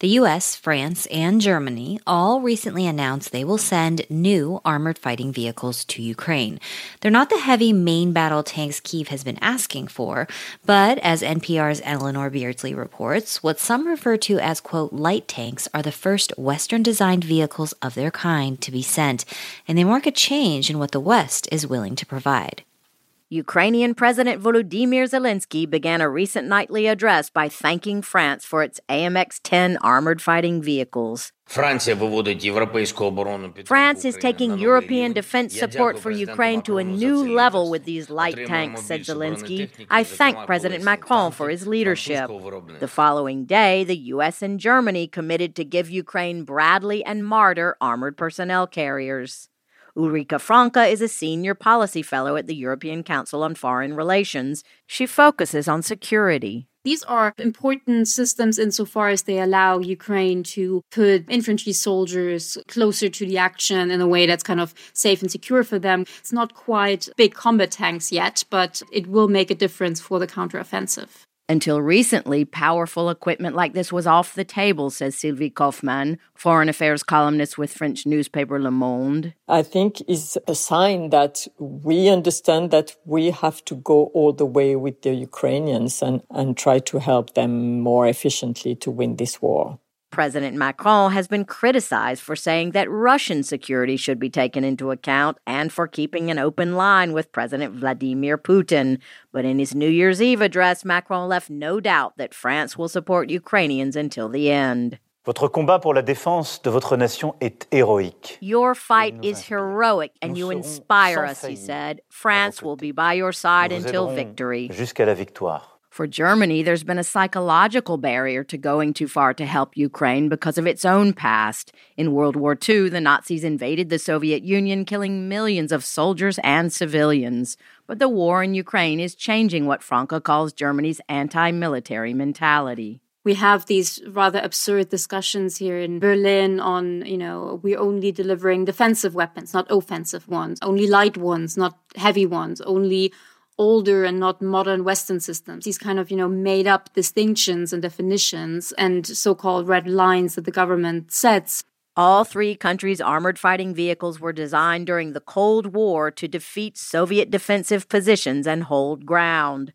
The US, France, and Germany all recently announced they will send new armored fighting vehicles to Ukraine. They're not the heavy main battle tanks Kiev has been asking for, but as NPR's Eleanor Beardsley reports, what some refer to as, quote, light tanks are the first Western designed vehicles of their kind to be sent, and they mark a change in what the West is willing to provide. Ukrainian President Volodymyr Zelensky began a recent nightly address by thanking France for its AMX 10 armored fighting vehicles. France is taking European defense support for Ukraine to a new level with these light tanks, said Zelensky. I thank President Macron for his leadership. The following day, the U.S. and Germany committed to give Ukraine Bradley and Marder armored personnel carriers. Ulrike Franke is a senior policy fellow at the European Council on Foreign Relations. She focuses on security. These are important systems insofar as they allow Ukraine to put infantry soldiers closer to the action in a way that's kind of safe and secure for them. It's not quite big combat tanks yet, but it will make a difference for the counteroffensive. Until recently, powerful equipment like this was off the table, says Sylvie Kauffmann, foreign affairs columnist with French newspaper Le Monde. I think is a sign that we understand that we have to go all the way with the Ukrainians and, and try to help them more efficiently to win this war. President Macron has been criticized for saying that Russian security should be taken into account and for keeping an open line with President Vladimir Putin. But in his New Year's Eve address, Macron left no doubt that France will support Ukrainians until the end. Votre combat pour la défense de votre nation est héroïque. Your fight is heroic and you inspire us, he said. France will be by your side until victory. Jusqu'à la victoire. For Germany, there's been a psychological barrier to going too far to help Ukraine because of its own past. In World War II, the Nazis invaded the Soviet Union, killing millions of soldiers and civilians. But the war in Ukraine is changing what Franke calls Germany's anti military mentality we have these rather absurd discussions here in Berlin on, you know, we're only delivering defensive weapons, not offensive ones, only light ones, not heavy ones, only older and not modern Western systems. These kind of, you know, made up distinctions and definitions and so-called red lines that the government sets. All three countries' armored fighting vehicles were designed during the Cold War to defeat Soviet defensive positions and hold ground.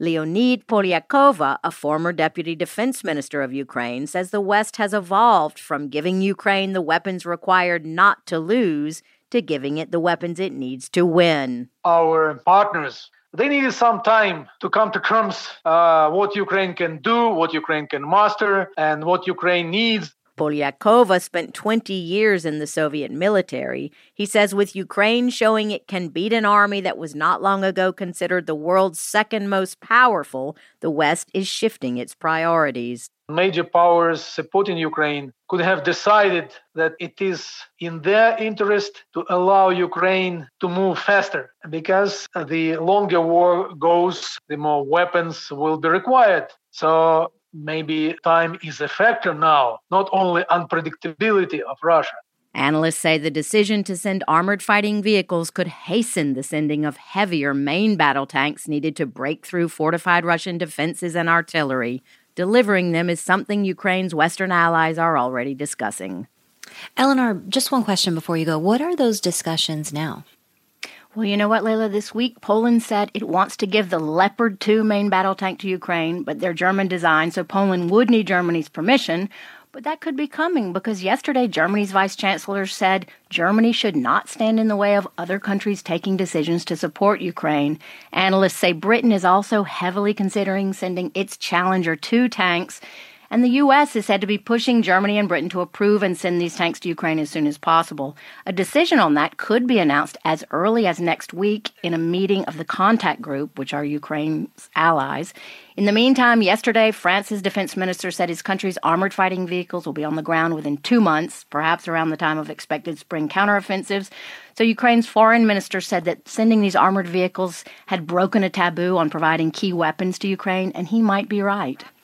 Leonid Polyakova, a former deputy defense minister of Ukraine, says the West has evolved from giving Ukraine the weapons required not to lose to giving it the weapons it needs to win. Our partners they needed some time to come to terms uh, what Ukraine can do, what Ukraine can master, and what Ukraine needs. Polyakova spent 20 years in the Soviet military. He says with Ukraine showing it can beat an army that was not long ago considered the world's second most powerful, the West is shifting its priorities major powers supporting Ukraine could have decided that it is in their interest to allow Ukraine to move faster because the longer war goes, the more weapons will be required. So maybe time is a factor now, not only unpredictability of Russia. Analysts say the decision to send armored fighting vehicles could hasten the sending of heavier main battle tanks needed to break through fortified Russian defenses and artillery, Delivering them is something Ukraine's Western allies are already discussing. Eleanor, just one question before you go. What are those discussions now? Well, you know what, Leila? This week, Poland said it wants to give the Leopard 2 main battle tank to Ukraine, but they're German design, so Poland would need Germany's permission. But that could be coming because yesterday Germany's vice chancellor said Germany should not stand in the way of other countries taking decisions to support Ukraine. Analysts say Britain is also heavily considering sending its Challenger 2 tanks and the U.S. is said to be pushing Germany and Britain to approve and send these tanks to Ukraine as soon as possible. A decision on that could be announced as early as next week in a meeting of the contact group, which are Ukraine's allies. In the meantime, yesterday, France's defense minister said his country's armored fighting vehicles will be on the ground within two months, perhaps around the time of expected spring counteroffensives. So, Ukraine's foreign minister said that sending these armored vehicles had broken a taboo on providing key weapons to Ukraine, and he might be right.